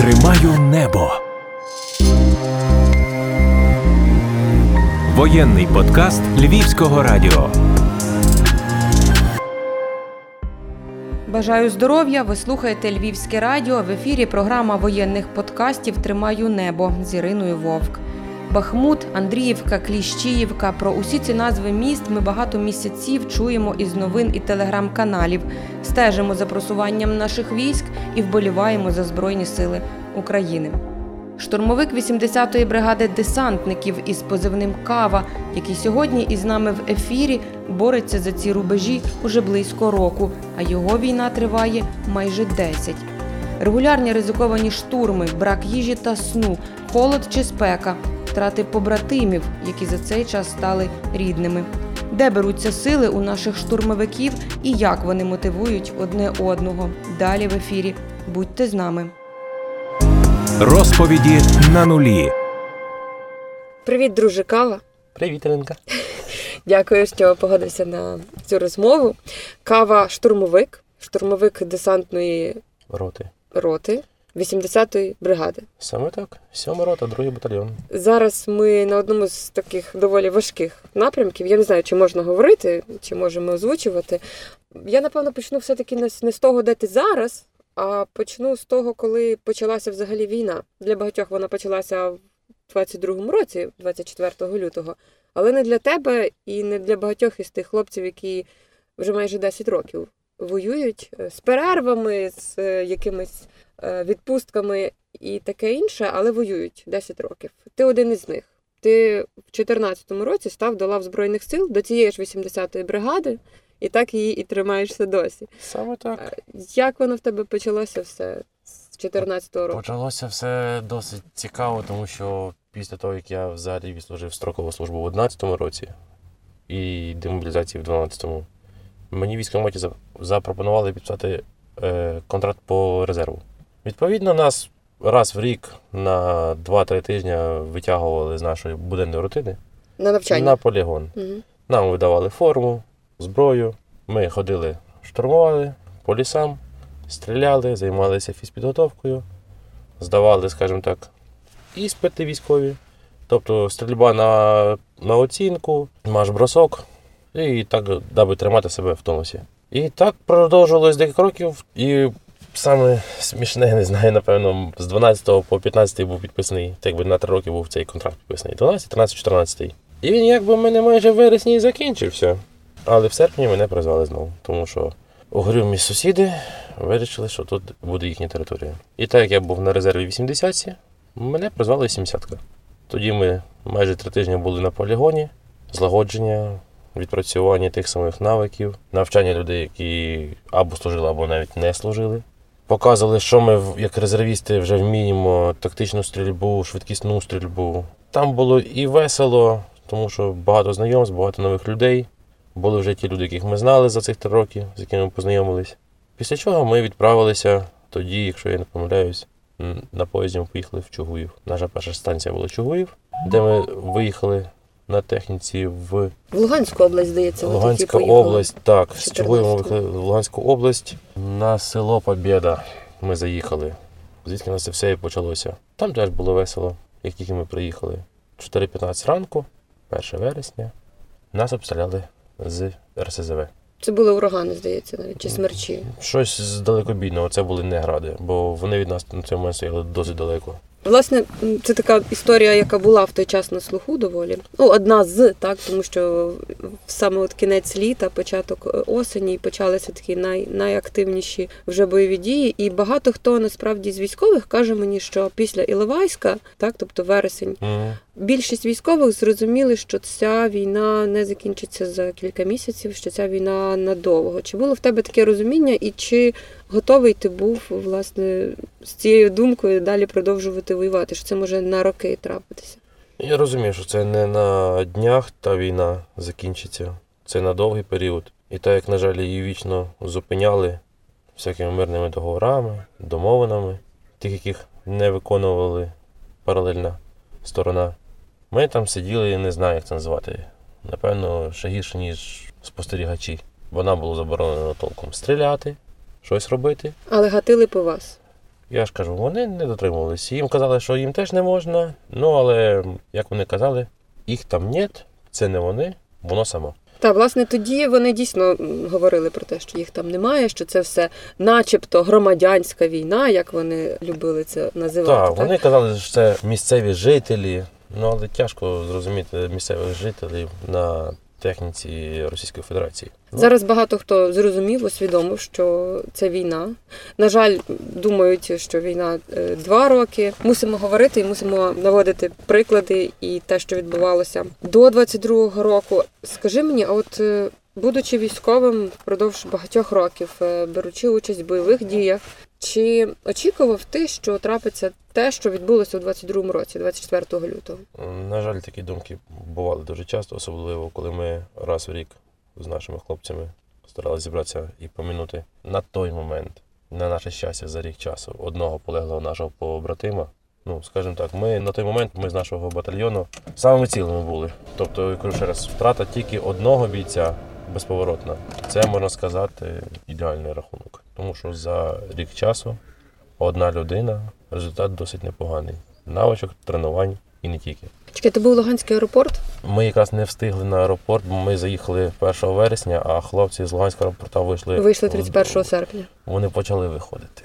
Тримаю небо. Воєнний подкаст Львівського радіо. Бажаю здоров'я! Ви слухаєте Львівське радіо. В ефірі програма воєнних подкастів Тримаю небо з Іриною Вовк. Бахмут, Андріївка, Кліщіївка. Про усі ці назви міст ми багато місяців чуємо із новин і телеграм-каналів, стежимо за просуванням наших військ і вболіваємо за Збройні Сили України. Штурмовик 80-ї бригади десантників із позивним Кава, який сьогодні із нами в ефірі бореться за ці рубежі уже близько року, а його війна триває майже 10. Регулярні ризиковані штурми, брак їжі та сну, холод чи спека, втрати побратимів, які за цей час стали рідними. Де беруться сили у наших штурмовиків і як вони мотивують одне одного? Далі в ефірі. Будьте з нами. Розповіді на нулі. Привіт, друже Кава. Привіт, Іринка. Дякую, що погодився на цю розмову. Кава штурмовик, штурмовик десантної Роти. Роти 80-ї бригади. Саме так. Сьома рота, другий батальйон. Зараз ми на одному з таких доволі важких напрямків. Я не знаю, чи можна говорити, чи можемо озвучувати. Я напевно почну все-таки не з того, де ти зараз, а почну з того, коли почалася взагалі війна. Для багатьох вона почалася в 22-му році, 24 лютого, але не для тебе і не для багатьох із тих хлопців, які вже майже 10 років воюють е, з перервами, з е, якимись е, відпустками і таке інше, але воюють 10 років. Ти один із них. Ти в 14-му році став до лав Збройних сил, до цієї ж 80-ї бригади, і так її і тримаєшся досі. Саме так. Як воно в тебе почалося все з 14-го року? Почалося все досить цікаво, тому що після того, як я взагалі відслужив строкову службу в 11-му році і демобілізації в 12-му, мені військкоматі запропонували підписати е, контракт по резерву. Відповідно, нас раз в рік на 2-3 тижні витягували з нашої буденної рутини На навчання. на полігон. Угу. Нам видавали форму, зброю. Ми ходили, штурмували по лісам, стріляли, займалися фізпідготовкою, здавали, скажімо так, іспити військові. Тобто стрільба на, на оцінку, марш-бросок, і так, даби тримати себе в тонусі. І так продовжувалось декілька років. І саме смішне, не знаю, напевно, з 12 по 15 був підписаний, так якби на 3 роки був цей контракт підписаний. 12, 13, 14. І він якби в мене майже в вересні закінчився. Але в серпні мене призвали знову, тому що угрюмі сусіди вирішили, що тут буде їхня територія. І так як я був на резерві 80-ці, мене призвали 70-ка. Тоді ми майже три тижні були на полігоні, злагодження, відпрацювання тих самих навиків, навчання людей, які або служили, або навіть не служили. Показували, що ми як резервісти вже вміємо тактичну стрільбу, швидкісну стрільбу. Там було і весело, тому що багато знайомств, багато нових людей. Були вже ті люди, яких ми знали за цих три роки, з якими ми познайомились. Після чого ми відправилися тоді, якщо я не помиляюсь, на поїзді ми поїхали в Чугуїв. Наша перша станція була Чугуїв, де ми виїхали на техніці в В Луганську область, здається, ви Луганська тоді поїхали. область. Так, з 14-го. Ми виїхали в Луганську область. На село Побєда ми заїхали. Звідки у нас це все і почалося. Там теж було весело, як тільки ми приїхали. 4.15 ранку, 1 вересня, нас обстріляли з РСЗВ. Це були урагани, здається, навіть чи смерчі. Щось з далекобійного, це були не гради, бо вони від нас на цей момент стояли досить далеко. Власне, це така історія, яка була в той час на слуху доволі. Ну, одна з, так, тому що саме от кінець літа, початок е, осені, почалися такі най, найактивніші вже бойові дії. І багато хто насправді з військових каже мені, що після Іловайська, так, тобто вересень, Мгм. більшість військових зрозуміли, що ця війна не закінчиться за кілька місяців, що ця війна надовго. Чи було в тебе таке розуміння, і чи готовий ти був власне з цією думкою далі продовжувати воювати? Що це може на роки трапитися? Я розумію, що це не на днях та війна закінчиться. Це на довгий період. І так як, на жаль, її вічно зупиняли всякими мирними договорами, домовинами, тих, яких не виконували паралельна сторона. Ми там сиділи, не знаю, як це назвати. Напевно, ще гірше, ніж спостерігачі. Бо нам було заборонено толком стріляти, щось робити. Але гатили по вас. Я ж кажу, вони не дотримувалися. Їм казали, що їм теж не можна. Ну але як вони казали, їх там нет, це не вони, воно само. Та власне тоді вони дійсно говорили про те, що їх там немає, що це все, начебто, громадянська війна, як вони любили це називати. Так, вони казали, що це місцеві жителі. Ну але тяжко зрозуміти місцевих жителів на техніці Російської Федерації. Ну, Зараз багато хто зрозумів, усвідомив, що це війна. На жаль, думають, що війна е, два роки. Мусимо говорити і мусимо наводити приклади і те, що відбувалося до 22-го року. Скажи мені, а от е, будучи військовим впродовж багатьох років, е, беручи участь в бойових діях, чи очікував ти, що трапиться те, що відбулося у 22-му році, 24 лютого? На жаль, такі думки бували дуже часто, особливо коли ми раз в рік з нашими хлопцями старалися зібратися і помінути на той момент, на наше щастя, за рік часу, одного полеглого нашого побратима. Ну, скажімо так, ми на той момент ми з нашого батальйону самими цілими були. Тобто, я кажу ще раз, втрата тільки одного бійця безповоротна. Це можна сказати ідеальний рахунок. Тому що за рік часу одна людина, результат досить непоганий. Навичок, тренувань і не тільки. Чекай, це був Луганський аеропорт? Ми якраз не встигли на аеропорт, бо ми заїхали 1 вересня, а хлопці з Луганського аеропорта вийшли. Вийшли 31 серпня. Вони почали виходити,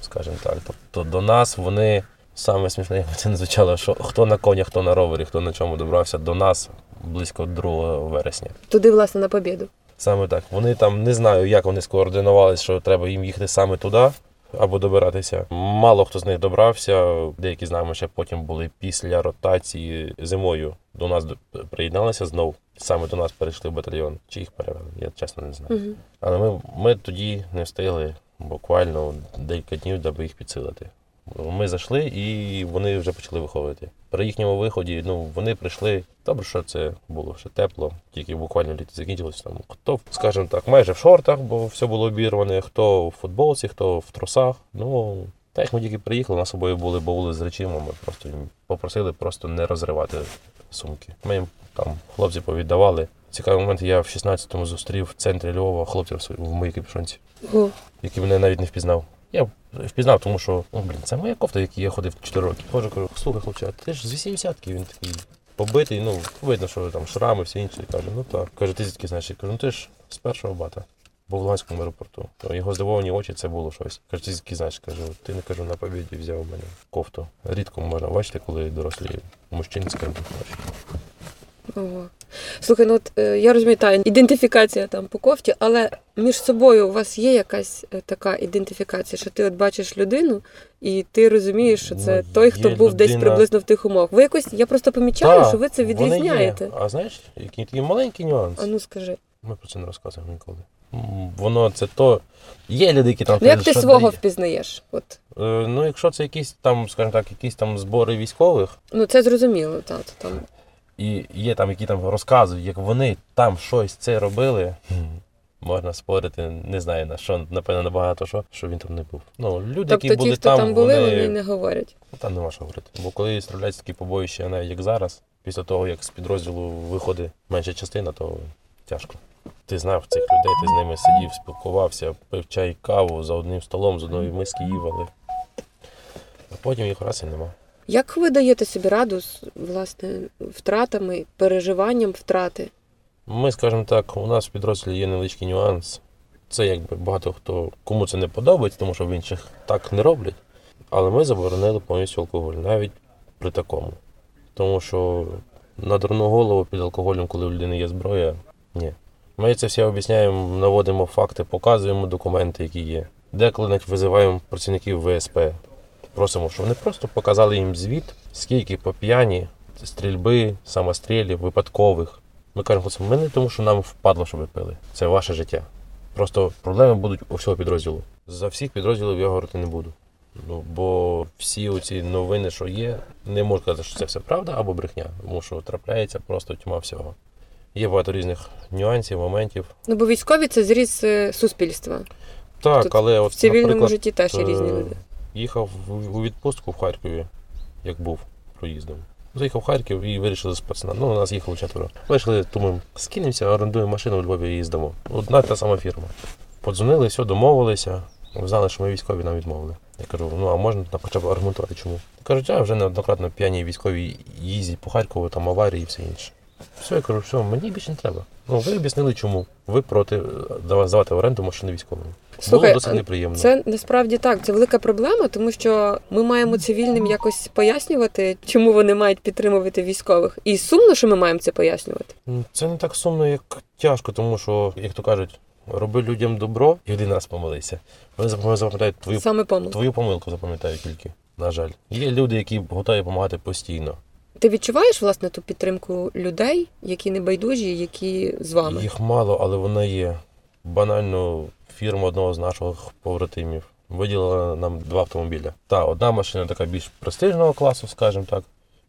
скажімо так. Тобто до нас вони саме смішне, як це не звучало, що хто на коні, хто на ровері, хто на чому добрався до нас близько 2 вересня. Туди, власне, на побіду. Саме так. Вони там не знаю, як вони скоординувалися, що треба їм їхати саме туди або добиратися. Мало хто з них добрався. Деякі з нами ще потім були після ротації зимою. До нас приєдналися знов. Саме до нас перейшли в батальйон. Чи їх перевели? Я чесно не знаю. Угу. Але ми, ми тоді не встигли буквально декілька днів, аби їх підсилити. Ми зайшли і вони вже почали виходити. При їхньому виході, ну вони прийшли. Добре, що це було ще тепло, тільки буквально літо закінчилось. Там хто, скажімо так, майже в шортах, бо все було обірване, хто в футболці, хто в трусах. Ну так як ми тільки приїхали, у нас собою були баули з речима. Ми просто їм попросили просто не розривати сумки. Ми їм там хлопці повіддавали. Цікавий момент, я в 16-му зустрів в центрі Львова хлопців в моїй капюшонці, який мене навіть не впізнав. Я впізнав, тому що, ну, блін, це моя кофта, в я ходив 4 роки. Ходжу, кажу, слухай, хлопче, ти ж з 80-ки, він такий побитий, ну, видно, що там шрами, все інше. Каже, ну так. Каже, ти звідки знаєш? Я кажу, ну ти ж з першого бата. Був в Луганському аеропорту. Його здивовані очі, це було щось. Каже, ти звідки знаєш? Кажу, ти не кажу, на побіді взяв мене кофту. Рідко можна бачити, коли дорослі мужчини скажуть. Ого. Слухай, ну от е, я розумію, та ідентифікація там по кофті, але між собою у вас є якась е, така ідентифікація, що ти от бачиш людину, і ти розумієш, що це Ну, той, хто був десь приблизно в тих умовах. Ви якось, я просто помічаю, Так, що ви це вони є. відрізняєте. А знаєш, який такий маленький нюанс. А ну скажи. Ми про це не розказуємо ніколи. Воно це то. Є люди, які там Ну як ти свого дає. впізнаєш? От. Е, Ну, якщо це якісь там, скажімо так, якісь там збори військових, Ну це зрозуміло, та, то там. І є там, які там розказують, як вони там щось це робили. Можна спорити, не знаю на що, напевно, набагато що, що він там не був. Ну, люди, Тобто які були хто там, там були, вони... вони не говорять. Ну, Там нема що говорити. Бо коли стріляються такі побоїща, навіть як зараз, після того, як з підрозділу виходить менша частина, то тяжко. Ти знав цих людей, ти з ними сидів, спілкувався, пив чай, каву за одним столом, з одної миски їв, але а потім їх раз і нема. Як ви даєте собі раду з власне втратами, переживанням втрати? Ми, скажімо так, у нас в підрозділі є невеличкий нюанс. Це якби багато хто кому це не подобається, тому що в інших так не роблять. Але ми заборонили повністю алкоголь, навіть при такому. Тому що на дурну голову під алкоголем, коли у людини є зброя, ні. Ми це все об'ясняємо, наводимо факти, показуємо документи, які є. Деколи навіть визиваємо працівників ВСП. Просимо, щоб вони просто показали їм звіт, скільки по п'яні стрільби, самострілів, випадкових. Ми кажемо, хлопці, ми не тому, що нам впадло, щоб ви пили. Це ваше життя. Просто проблеми будуть у всього підрозділу. За всіх підрозділів я говорити не буду. Ну, бо всі оці новини, що є, не можу сказати, що це все правда або брехня, тому що трапляється просто тьма всього. Є багато різних нюансів, моментів. Ну бо військові це зріз е, суспільства. Так, Тут але от, В цивільному наприклад, житті теж є різні е, люди. Їхав у відпустку в Харкові, як був проїздом. Заїхав в Харків і вирішили з пацана. Ну, у нас їхало четверо. Вирішили, думаємо, скинемося, орендуємо машину у Львові і їздимо. Одна та сама фірма. Подзвонили, все, домовилися. Знали, що ми військові нам відмовили. Я кажу, ну а можна там хоча б аргументувати чому? Кажуть, а вже неоднократно п'яні військові їздять по Харкову, там аварії і все інше. Все, я кажу, все, мені більше не треба. Ну, ви об'яснили, чому. Ви проти е, здавати в оренду машини військовим. Слухай, Було досить неприємно. Це насправді так, це велика проблема, тому що ми маємо цивільним якось пояснювати, чому вони мають підтримувати військових. І сумно, що ми маємо це пояснювати. Це не так сумно, як тяжко, тому що, як то кажуть, роби людям добро і один раз помилися. Вони запам'ятають твою, Саме помилка. твою помилку, запам'ятають тільки. На жаль. Є люди, які готові допомагати постійно. Ти відчуваєш власне ту підтримку людей, які не байдужі, які з вами? Їх мало, але вона є. Банально фірма одного з наших побратимів виділила нам два автомобіля. Та одна машина така більш престижного класу, скажімо так,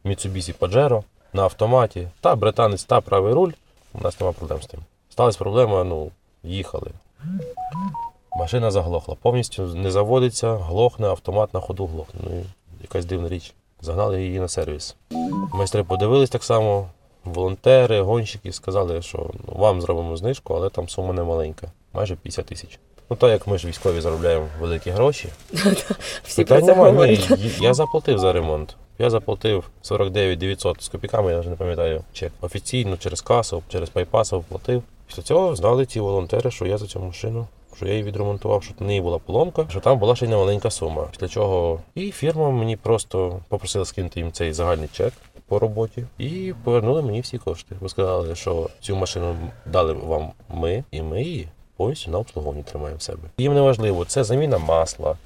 Mitsubishi Pajero на автоматі. Та британець, та правий руль. У нас нема проблем з тим. Сталася проблема, ну, їхали. Машина заглохла. Повністю не заводиться, глохне, автомат на ходу глохне. Ну, якась дивна річ. Загнали її на сервіс. Майстри подивились так само, волонтери, гонщики сказали, що ну, вам зробимо знижку, але там сума не маленька, майже 50 тисяч. Ну так як ми ж військові заробляємо великі гроші, Всі про це говорять. я заплатив за ремонт. Я заплатив 49 900 з копійками, я вже не пам'ятаю чек. Офіційно через касу, через пайпас оплатив. Після цього знали ці волонтери, що я за цю машину, що я її відремонтував, що в неї була поломка, що там була ще й немаленька сума. Після чого і фірма мені просто попросила скинути їм цей загальний чек по роботі і повернули мені всі кошти. Бо сказали, що цю машину дали вам ми, і ми її повністю на обслуговуванні тримаємо в себе. Їм не важливо, це заміна масла,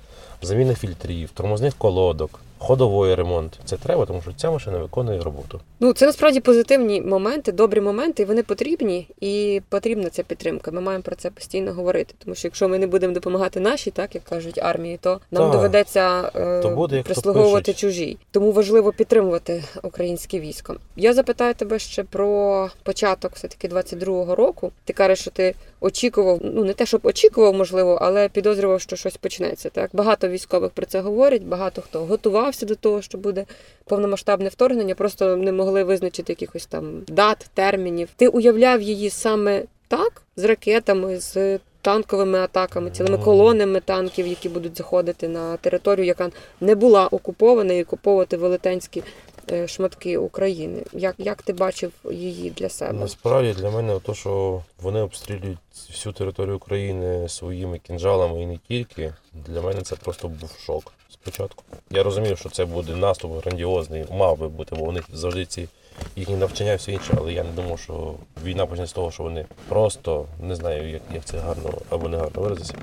заміна фільтрів, тормозних колодок, ходовий ремонт. Це треба, тому що ця машина виконує роботу. Ну це насправді позитивні моменти, добрі моменти, і вони потрібні, і потрібна ця підтримка. Ми маємо про це постійно говорити. Тому що якщо ми не будемо допомагати нашій, так як кажуть армії, то нам Так. доведеться е, То буде, прислуговувати чужій. Тому важливо підтримувати українське військо. Я запитаю тебе ще про початок все таки 22-го року. Ти кажеш, що ти очікував, ну не те, щоб очікував, можливо, але підозрював, що щось почнеться. Так багато військових про це говорять, багато хто готувався до того, що буде повномасштабне вторгнення, просто не могли визначити якихось там дат, термінів. Ти уявляв її саме так, з ракетами, з танковими атаками, цілими Ну. колонами танків, які будуть заходити на територію, яка не була окупована, і окуповувати велетенські е, шматки України. Як, як ти бачив її для себе? Насправді для мене то, що вони обстрілюють всю територію України своїми кінжалами і не тільки, для мене це просто був шок спочатку. Я розумів, що це буде наступ грандіозний, мав би бути, бо них завжди ці їхні навчання, все інше, але я не думав, що війна почне з того, що вони просто не знаю, як, як це гарно або не гарно виразитися.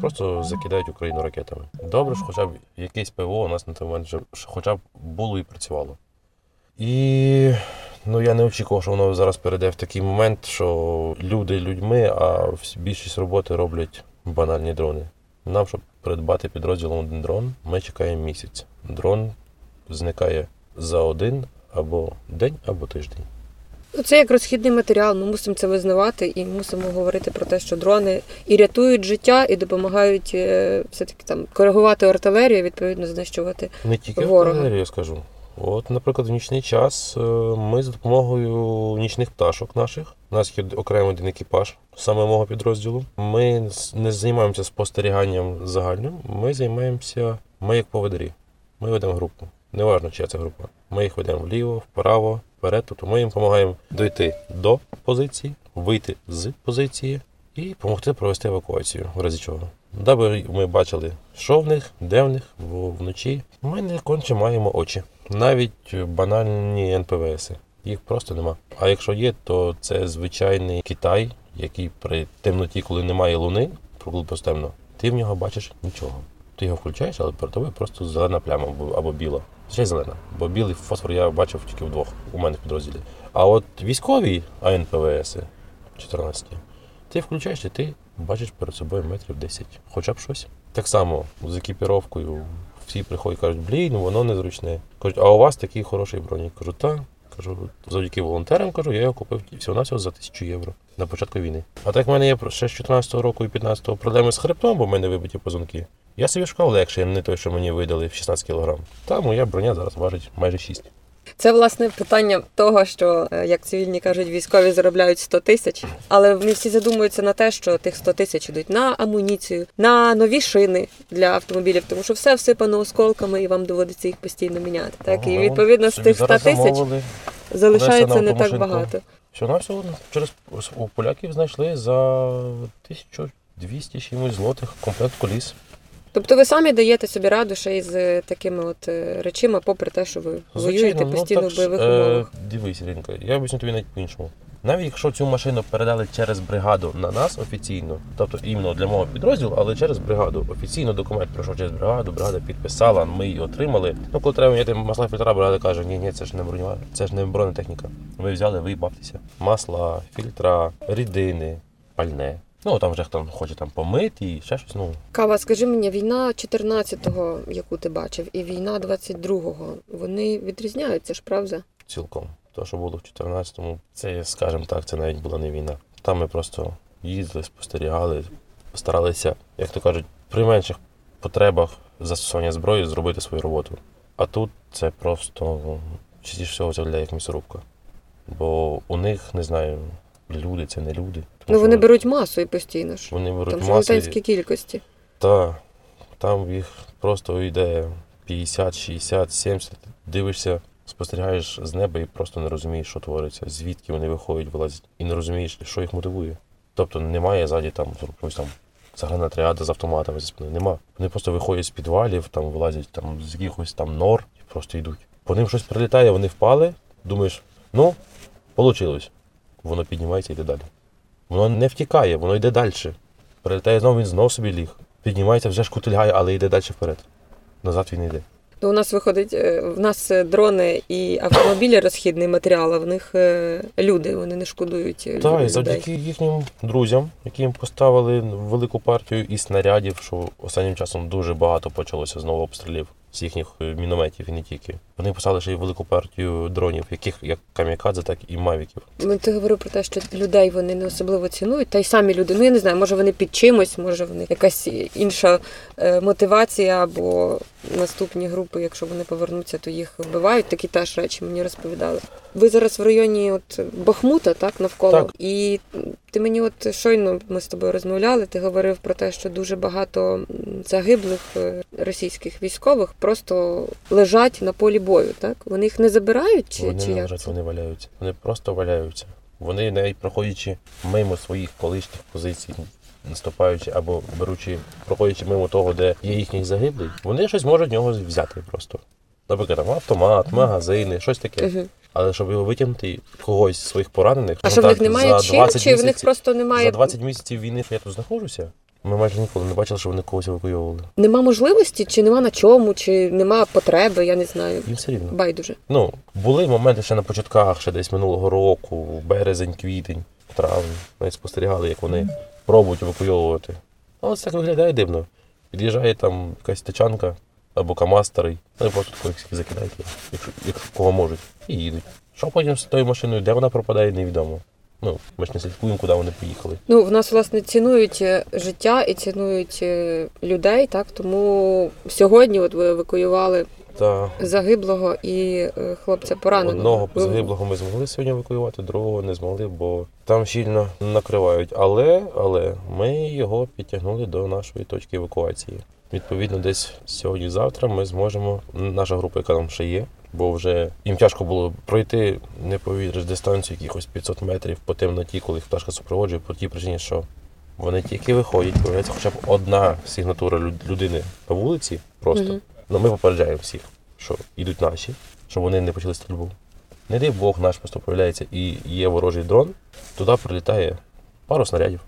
Просто закидають Україну ракетами. Добре, що хоча б якесь ПВО у нас на той момент вже хоча б було і працювало. І ну я не очікував, що воно зараз перейде в такий момент, що люди людьми, а більшість роботи роблять банальні дрони. Нам, щоб придбати підрозділом один дрон, ми чекаємо місяць. Дрон зникає за один або день, або тиждень. Ну, Це як розхідний матеріал. Ми мусимо це визнавати і мусимо говорити про те, що дрони і рятують життя, і допомагають е, все-таки там коригувати артилерію, відповідно знищувати. Не тільки Ворога. артилерію, я скажу. От, наприклад, в нічний час е, ми за допомогою нічних пташок наших, у нас є окремий один екіпаж саме мого підрозділу. Ми не займаємося спостеріганням загальним, ми займаємося, ми як поводирі. Ми ведемо групу. Неважно, чия це група. Ми їх ведемо вліво, вправо, вперед. Тобто ми їм допомагаємо дойти до позиції, вийти з позиції і допомогти провести евакуацію, в разі чого. Даби ми бачили, що в них, де в них, бо вночі ми не конче маємо очі. Навіть банальні НПВС. Їх просто нема. А якщо є, то це звичайний Китай, який при темноті, коли немає луни, темно, ти в нього бачиш нічого. Ти його включаєш, але перед тобою просто зелена пляма або, біла. Ще зелена. Бо білий фосфор я бачив тільки вдвох у мене в підрозділі. А от військові АНПВС 14, ти включаєш і ти бачиш перед собою метрів 10, хоча б щось. Так само з екіпіровкою всі приходять кажуть, блін, воно незручне. Кажуть, а у вас такий хороший бронік. Кажу, так. Кажу, завдяки волонтерам, кажу, я його купив всього навсього за тисячу євро на початку війни. А так в мене є ще з 14 року і 15-го проблеми з хребтом, бо в мене вибиті позвонки. Я собі шукав легше, не той, що мені видали в 16 кг. Та моя броня зараз важить майже 6. Це власне питання того, що е, як цивільні кажуть, військові заробляють 100 тисяч, але не всі задумуються на те, що тих 100 тисяч ідуть на амуніцію, на нові шини для автомобілів, тому що все всипано осколками, і вам доводиться їх постійно міняти. Так і Ну, відповідно з тих 100 тисяч залишається не так багато. Все на всього через у поляків знайшли за 1200 чимось злотих комплект коліс. Тобто ви самі даєте собі раду ще із е, такими от е, речима, попри те, що ви воюєте постійно ну, в бойових ж, умовах. Е, дивись, Рінка, я об'ясню тобі навіть по-іншому. Навіть якщо цю машину передали через бригаду на нас офіційно, тобто іменно для мого підрозділу, але через бригаду. Офіційно документ пройшов через бригаду, бригада підписала, ми її отримали. Ну, коли треба міняти масла фільтра, бригада каже, ні, ні, це ж не броньова, це ж не бронетехніка. Ви взяли, ви бавтеся. Масла, фільтра, рідини, пальне. Ну, там вже хто хоче там помити і ще щось. Ну, Кава, скажи мені, війна 14-го, яку ти бачив, і війна 22-го, вони відрізняються ж, правда? цілком. То, що було в 14-му, це, скажімо так, це навіть була не війна. Там ми просто їздили, спостерігали, старалися, як то кажуть, при менших потребах застосування зброї зробити свою роботу. А тут це просто ну, частіше всього це виглядає як місорубка. Бо у них, не знаю, люди це не люди. Тому Ну вони що беруть масу і постійно ж. вони беруть Там ж маси. велетенські кількості. Та там їх просто йде 50, 60, 70. Дивишся, спостерігаєш з неба і просто не розумієш, що твориться, звідки вони виходять, вилазять, і не розумієш, що їх мотивує. Тобто немає ззаді там якогось там загранатріада з автоматами зі спини. Нема. Вони просто виходять з підвалів, там вилазять там з якихось там нор і просто йдуть. По ним щось прилітає, вони впали. Думаєш, ну, вийшло. Воно піднімається і йде далі. Воно не втікає, воно йде далі. Прилітає знову, він знов собі ліг. Піднімається, вже ж кутильгає, але йде далі вперед. Назад він йде. То у нас виходить, е, в нас е, дрони і автомобілі розхідний матеріал, а в них е, люди, вони не шкодують Так, і завдяки їхнім друзям, які їм поставили велику партію і снарядів, що останнім часом дуже багато почалося знову обстрілів з їхніх е, мінометів і не тільки. Вони писали ще й велику партію дронів, яких як камікадзе, так і мавіків. Ну, Ти говорив про те, що людей вони не особливо цінують, та й самі люди. Ну я не знаю, може вони під чимось, може вони якась інша е, мотивація або наступні групи, якщо вони повернуться, то їх вбивають. Такі теж речі мені розповідали. Ви зараз в районі от Бахмута, так навколо, Так. і ти мені, от щойно ми з тобою розмовляли. Ти говорив про те, що дуже багато загиблих е, російських військових просто лежать на полі бою. Так вони їх не забирають, чи, Вони чи як лежать, вони валяються. Вони просто валяються. Вони навіть проходячи мимо своїх колишніх позицій, наступаючи або беручи, проходячи мимо того, де є їхній загиблий, вони щось можуть в нього взяти просто. Наприклад, там автомат, магазини, щось таке. Але щоб його витягнути когось з своїх поранених, А ну що в них немає чим, 20 чи в них просто немає за 20 місяців війни, що я тут знаходжуся, ми майже ніколи не бачили, що вони когось евакуйовували. нема можливості, чи нема на чому, чи нема потреби, я не знаю. Їм все рівно. Байдуже. Ну, були моменти ще на початках, ще десь минулого року, березень, квітень, травень. Навіть спостерігали, як вони пробують евакуйовувати. Але це так виглядає дивно. Під'їжджає там якась тачанка або КАМАЗ старий, вони просто такої закидають, якщо, якщо кого можуть, і їдуть. Що потім з тою машиною, де вона пропадає, невідомо. Ну, ми ж не слідкуємо, куди вони поїхали. Ну, в нас власне цінують е, життя і цінують е, людей, так тому сьогодні, от ви евакуювали Та загиблого і е, хлопця пораненого. Одного загиблого ми змогли сьогодні евакуювати, другого не змогли, бо там щільно накривають. Але, але ми його підтягнули до нашої точки евакуації. Відповідно, десь сьогодні-завтра ми зможемо. Наша група, яка там ще є, бо вже їм тяжко було пройти, не повіриш, дистанцію якихось 500 метрів по темноті, коли їх пташка супроводжує, по тій причині, що вони тільки виходять, появляється хоча б одна сигнатура людини по вулиці, просто. Мгм. Ну, ми попереджаємо всіх, що йдуть наші, щоб вони не почали стрільбу. Не дай Бог наш просто появляється і є ворожий дрон, туди прилітає пару снарядів.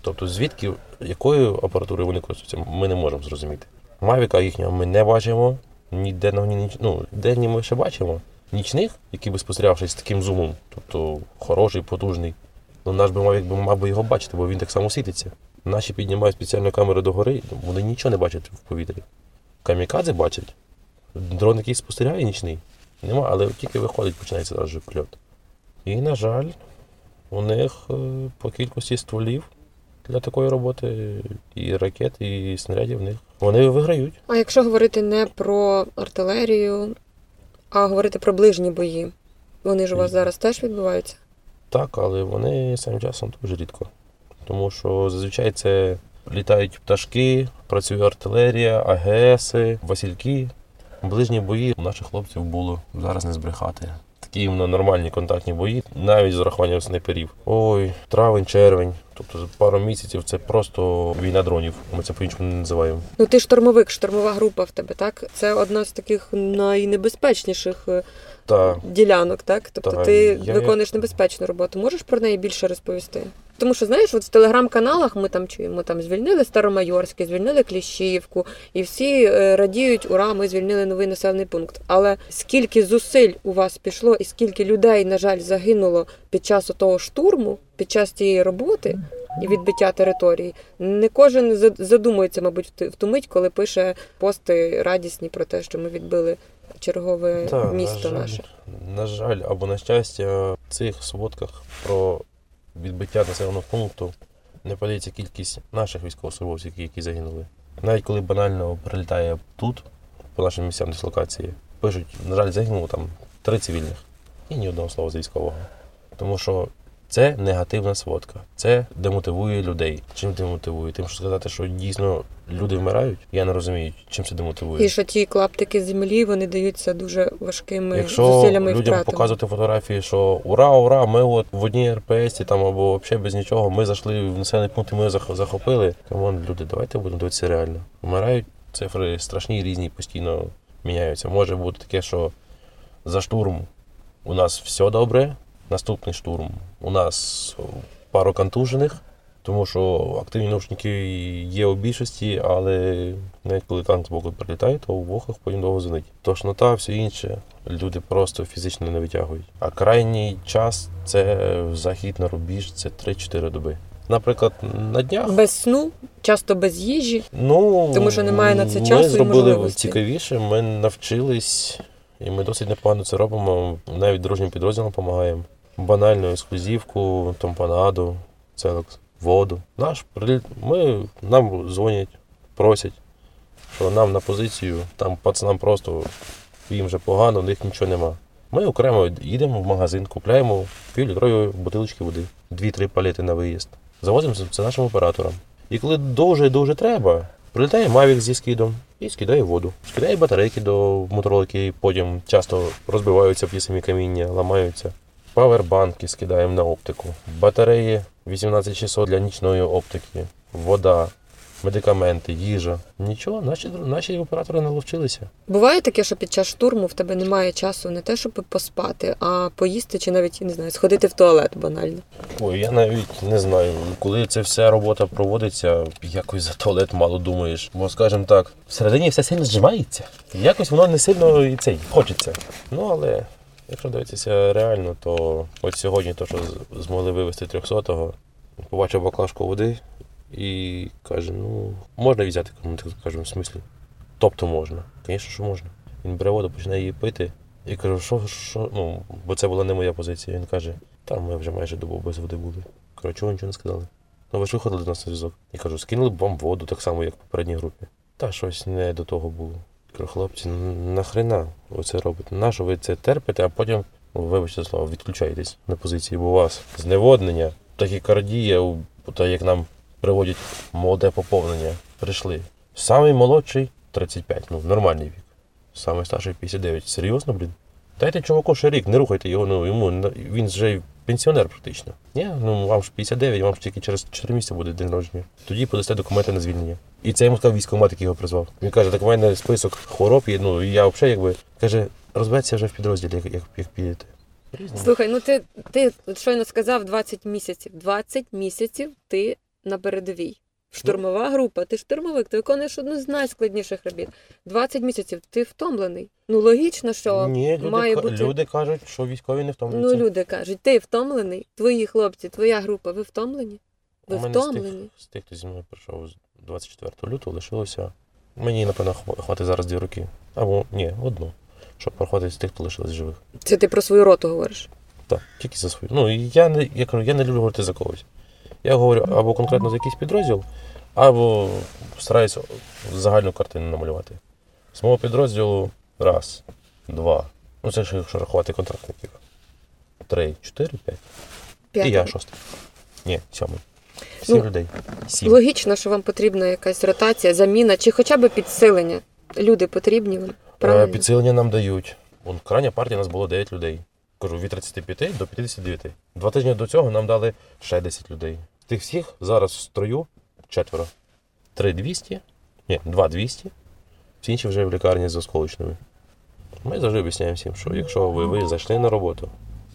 Тобто, звідки, якою апаратурою вони користуються, ми не можемо зрозуміти. Мавіка їхнього ми не бачимо, ні денного, ні ніч... ну, денні ми ще бачимо. Нічних, які би спостерігавшись з таким зумом, тобто хороший, потужний. Ну, наш би Мавік би мав би його бачити, бо він так само світиться. Наші піднімають спеціальну камеру догори, вони нічого не бачать в повітрі. Камікадзе бачать. Дрон, який спостерігає нічний, нема, але тільки виходить, починається зараз же прильот. І, на жаль, у них е, по кількості стволів для такої роботи і ракет, і снарядів в них вони виграють. А якщо говорити не про артилерію, А говорити про ближні бої. Вони ж у вас зараз теж відбуваються? Так, але вони самим часом дуже рідко. Тому що зазвичай це літають пташки, працює артилерія, АГСи, Васильки. Ближні бої у наших хлопців було зараз не збрехати. Такі нормальні контактні бої, навіть з урахуванням снайперів. Ой, травень, червень. Тобто за пару місяців це просто війна дронів. Ми це по-іншому не називаємо. Ну ти штурмовик, штурмова група в тебе, так? Це одна з таких найнебезпечніших е, Та ділянок, так? Тобто Так, ти я- виконуєш небезпечну роботу. Можеш про неї більше розповісти? Тому що знаєш, от в телеграм-каналах ми там чуємо, там звільнили Старомайорське, звільнили Кліщівку, і всі е, радіють, ура, ми звільнили новий населений пункт. Але скільки зусиль у вас пішло, і скільки людей, на жаль, загинуло під час того штурму, під час цієї роботи і відбиття території, не кожен задумується, мабуть, в ту мить, коли пише пости радісні про те, що ми відбили чергове Та, місто на жаль, наше. На жаль, або на щастя, в цих сводках про відбиття населеного пункту не подається кількість наших військовослужбовців, які, загинули. Навіть коли банально прилітає тут, по нашим місцям дислокації, пишуть, на жаль, загинуло там три цивільних і ні одного слова з військового. Тому що це негативна сводка. Це демотивує людей. Чим демотивує? Тим, що сказати, що дійсно люди вмирають, я не розумію, чим це демотивує. І що ті клаптики землі вони даються дуже важкими Якщо зусиллями і людям показувати фотографії, що ура, ура, ми от в одній РПСі там або взагалі без нічого, ми зайшли в населений пункт, і ми зах- захопили. Come on, люди, давайте будемо дивитися реально. Вмирають цифри страшні, різні, постійно міняються. Може бути таке, що за штурм у нас все добре, наступний штурм у нас пару контужених. Тому що активні наушники є у більшості, але навіть коли танк з боку прилітає, то в вухах потім довго звонить. Тошнота, все інше, люди просто фізично не витягують. А крайній час це захід на рубіж, це 3-4 доби. Наприклад, на днях Без сну, часто без їжі. Ну, Тому що немає на це ми часу і зробили можливості. цікавіше, ми навчились, і ми досить непогано це робимо. Навіть дружнім підрозділам допомагаємо. Банальну ексклюзивку, тампонаду, целекс, воду. Наш приліт, ми, нам дзвонять, просять, що нам на позицію, там пацанам просто їм вже погано, в них нічого нема. Ми окремо їдемо в магазин, купляємо півлітрові бутилочки води, 2-3 палети на виїзд. Завозимо це нашим операторам. І коли дуже-дуже треба, прилітає Мавік зі скидом і скидає воду. Скидає батарейки до моторолики, потім часто розбиваються в самі каміння, ламаються. Павербанки скидаємо на оптику. Батареї 18600 для нічної оптики, вода, медикаменти, їжа. Нічого, наші, наші оператори наловчилися. Буває таке, що під час штурму в тебе немає часу не те, щоб поспати, а поїсти чи навіть не знаю, сходити в туалет банально. Ой, я навіть не знаю, коли ця вся робота проводиться, якось за туалет мало думаєш. Бо, скажімо так, всередині все сильно зжимається. Якось воно не сильно і цей хочеться. Ну але якщо дивитися реально, то от сьогодні то, що змогли вивезти 300-го, побачив баклажку води і каже: ну, можна взяти, кажемо, в смислі. Тобто можна. Звісно, що можна. Він бере воду, починає її пити. І кажу, що, що, ну, бо це була не моя позиція. Він каже, там ми вже майже добу без води були. Кажу, чого нічого не сказали? Ну ви ж виходили до нас на зв'язок. Я кажу, скинули б вам воду так само, як в попередній групі. Та щось не до того було. Кажу, хлопці, ну, нахрена ви це робите? Нащо ви це терпите, а потім, вибачте слово, відключаєтесь на позиції, бо у вас зневоднення, тахікардія, та як нам приводять молоде поповнення, прийшли. Самий молодший 35, ну нормальний вік. Самий старший 59. Серйозно, блін? Дайте чуваку ще рік, не рухайте його, ну йому він вже пенсіонер практично. Ні, ну вам ж 59, вам ж тільки через 4 місяці буде день народження. Тоді подасте документи на звільнення. І це йому сказав військкомат, який його призвав. Він каже, так в мене список хвороб і ну я взагалі якби каже, розбереться вже в підрозділі, як, як, як підете. Слухай, ну ти, ти щойно сказав 20 місяців. 20 місяців ти на передовій. Штурмова група, ти штурмовик, ти виконуєш одну з найскладніших робіт. 20 місяців ти втомлений. Ну логічно, що Ні, люди, має бути. люди кажуть, що військові не Ну, люди кажуть, ти втомлений, твої хлопці, твоя група, ви втомлені? Ви У мене з тих, втомлені. з тих, хто зі мною прийшов 24 лютого, лишилося. Мені, напевно, хватить зараз дві роки. Або ні, одну. Щоб проходити з тих, хто лишились живих. Це ти про свою роту говориш. Так, тільки за свою. Ну, я не, я кажу, я не люблю говорити за когось. Я говорю або конкретно за якийсь підрозділ, або стараюся загальну картину намалювати. З мого підрозділу раз, два, Ну це ж якщо рахувати контрактників. Три, чотири, п'ять. І я шостий. Ні, сьомий. Сім Ну, людей. Сім. Логічно, що вам потрібна якась ротація, заміна чи хоча б підсилення. Люди потрібні вам. Е, Правильно? Підсилення нам дають. Вон, крайня партія у нас було 9 людей. Кажу, від 35 до 59. Два тижні до цього нам дали ще 10 людей. Тих всіх зараз в строю четверо. Три 200, ні, два 200, всі інші вже в лікарні з осколочними. Ми завжди об'ясняємо всім, що якщо ви, ви зайшли на роботу,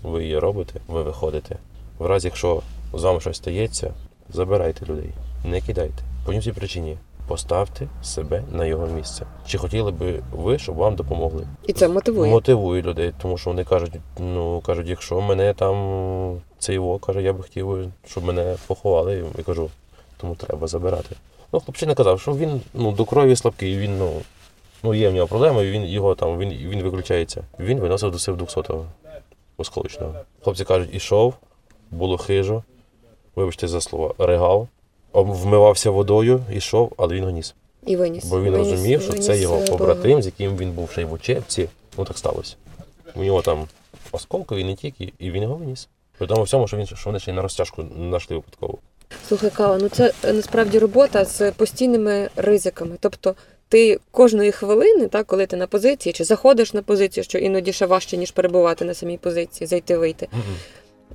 ви її робите, ви виходите. В разі, якщо з вами щось стається, забирайте людей, не кидайте. По цій причині поставте себе на його місце. Чи хотіли би ви, щоб вам допомогли? І це мотивує. Мотивує людей, тому що вони кажуть, ну кажуть, якщо мене там цей во каже, я би хотів, щоб мене поховали. Я кажу, тому треба забирати. Ну, хлопчина казав, що він ну, до крові слабкий, він ну, ну є в нього проблеми, він його там він, він виключається. Він виносив до сив 200-го осколочного. Хлопці кажуть, ішов, було хижо, вибачте за слова, ригав, вмивався водою, ішов, але він його ніс. І виніс. Бо він Виніс- розумів, що виніс, це його е, побратим, з яким він був ще й в учебці. Ну так сталося. У нього там осколкові не тільки, і він його виніс. При тому всьому, що він що вони ще й на розтяжку знайшли випадково. Слухай, Кава, ну це е, насправді робота з постійними ризиками. Тобто ти кожної хвилини, так, коли ти на позиції, чи заходиш на позицію, що іноді ще важче, ніж перебувати на самій позиції, зайти вийти.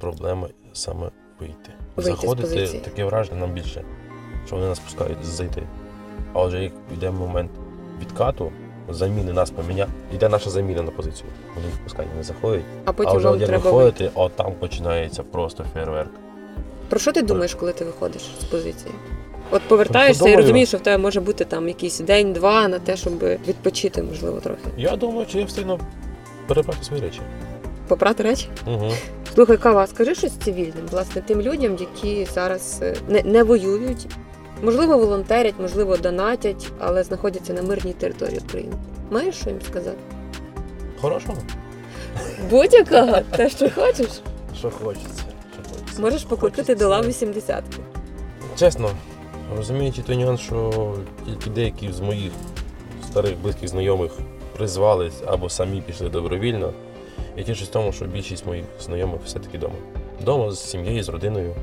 Проблема саме вийти. Вийти з Заходити позиції. таке враження нам більше, що вони нас пускають зайти. А вже як йде момент відкату, заміни нас поміняти, йде наша заміна на позицію. Вони пускають, не заходять. А потім а вже вам як треба вийти. от там починається просто фейерверк. Про що ти думаєш, коли ти виходиш з позиції? От повертаєшся і розумієш, що в тебе може бути там якийсь день-два на те, щоб відпочити, можливо, трохи. Я думаю, чи я встигну перебрати свої речі. Попрати речі? Угу. Слухай, Кава, скажи щось цивільним, власне, тим людям, які зараз е, не, не воюють, можливо, волонтерять, можливо, донатять, але знаходяться на мирній території України. Маєш що їм сказати? Хорошого. Будь-якого, те, що хочеш, Що хочеться. Що хочеться. можеш покликати до лав 80 Чесно, розуміючи той нюанс, що тільки деякі з моїх старих близьких знайомих призвались або самі пішли добровільно, я тішусь тому, що більшість моїх знайомих все-таки вдома. Вдома з сім'єю, з родиною.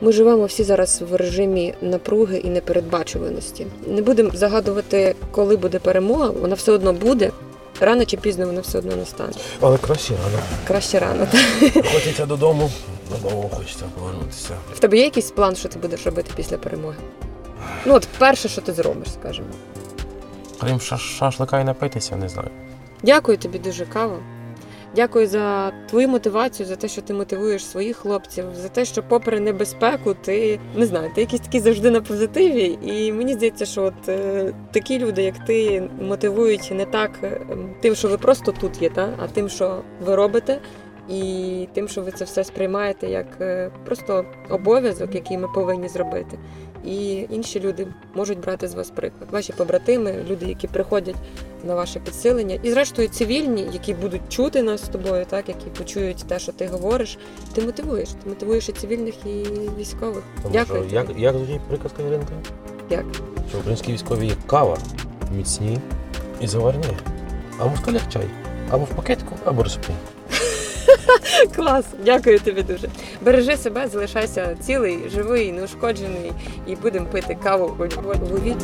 Ми живемо всі зараз в режимі напруги і непередбачуваності. Не будемо загадувати, коли буде перемога, вона все одно буде. Рано чи пізно вона все одно настане. Але краще рано. Краще рано. так? Хочеться додому, додому хочеться повернутися. В тебе є якийсь план, що ти будеш робити після перемоги? Ну, от перше, що ти зробиш, скажімо. Крім шашлика і напитися, не знаю. Дякую тобі дуже, Кава. Дякую за твою мотивацію, за те, що ти мотивуєш своїх хлопців, за те, що, попри небезпеку, ти не знаю, ти якийсь такий завжди на позитиві. І мені здається, що от е, такі люди, як ти, мотивують не так е, тим, що ви просто тут є, та? а тим, що ви робите, і тим, що ви це все сприймаєте як е, просто обов'язок, який ми повинні зробити. І інші люди можуть брати з вас приклад. Ваші побратими, люди, які приходять на ваше підсилення, і зрештою цивільні, які будуть чути нас з тобою, так які почують те, що ти говориш. Ти мотивуєш. Ти мотивуєш і цивільних, і військових. Тому Дякую. що як, як звучить приказка Іринка? Як? Що українські військові є кава, міцні і заварні. А в москалях чай. Або в пакетику, або розсипні. Клас, дякую тобі дуже. Бережи себе, залишайся цілий, живий, неушкоджений, і будемо пити каву у Львові.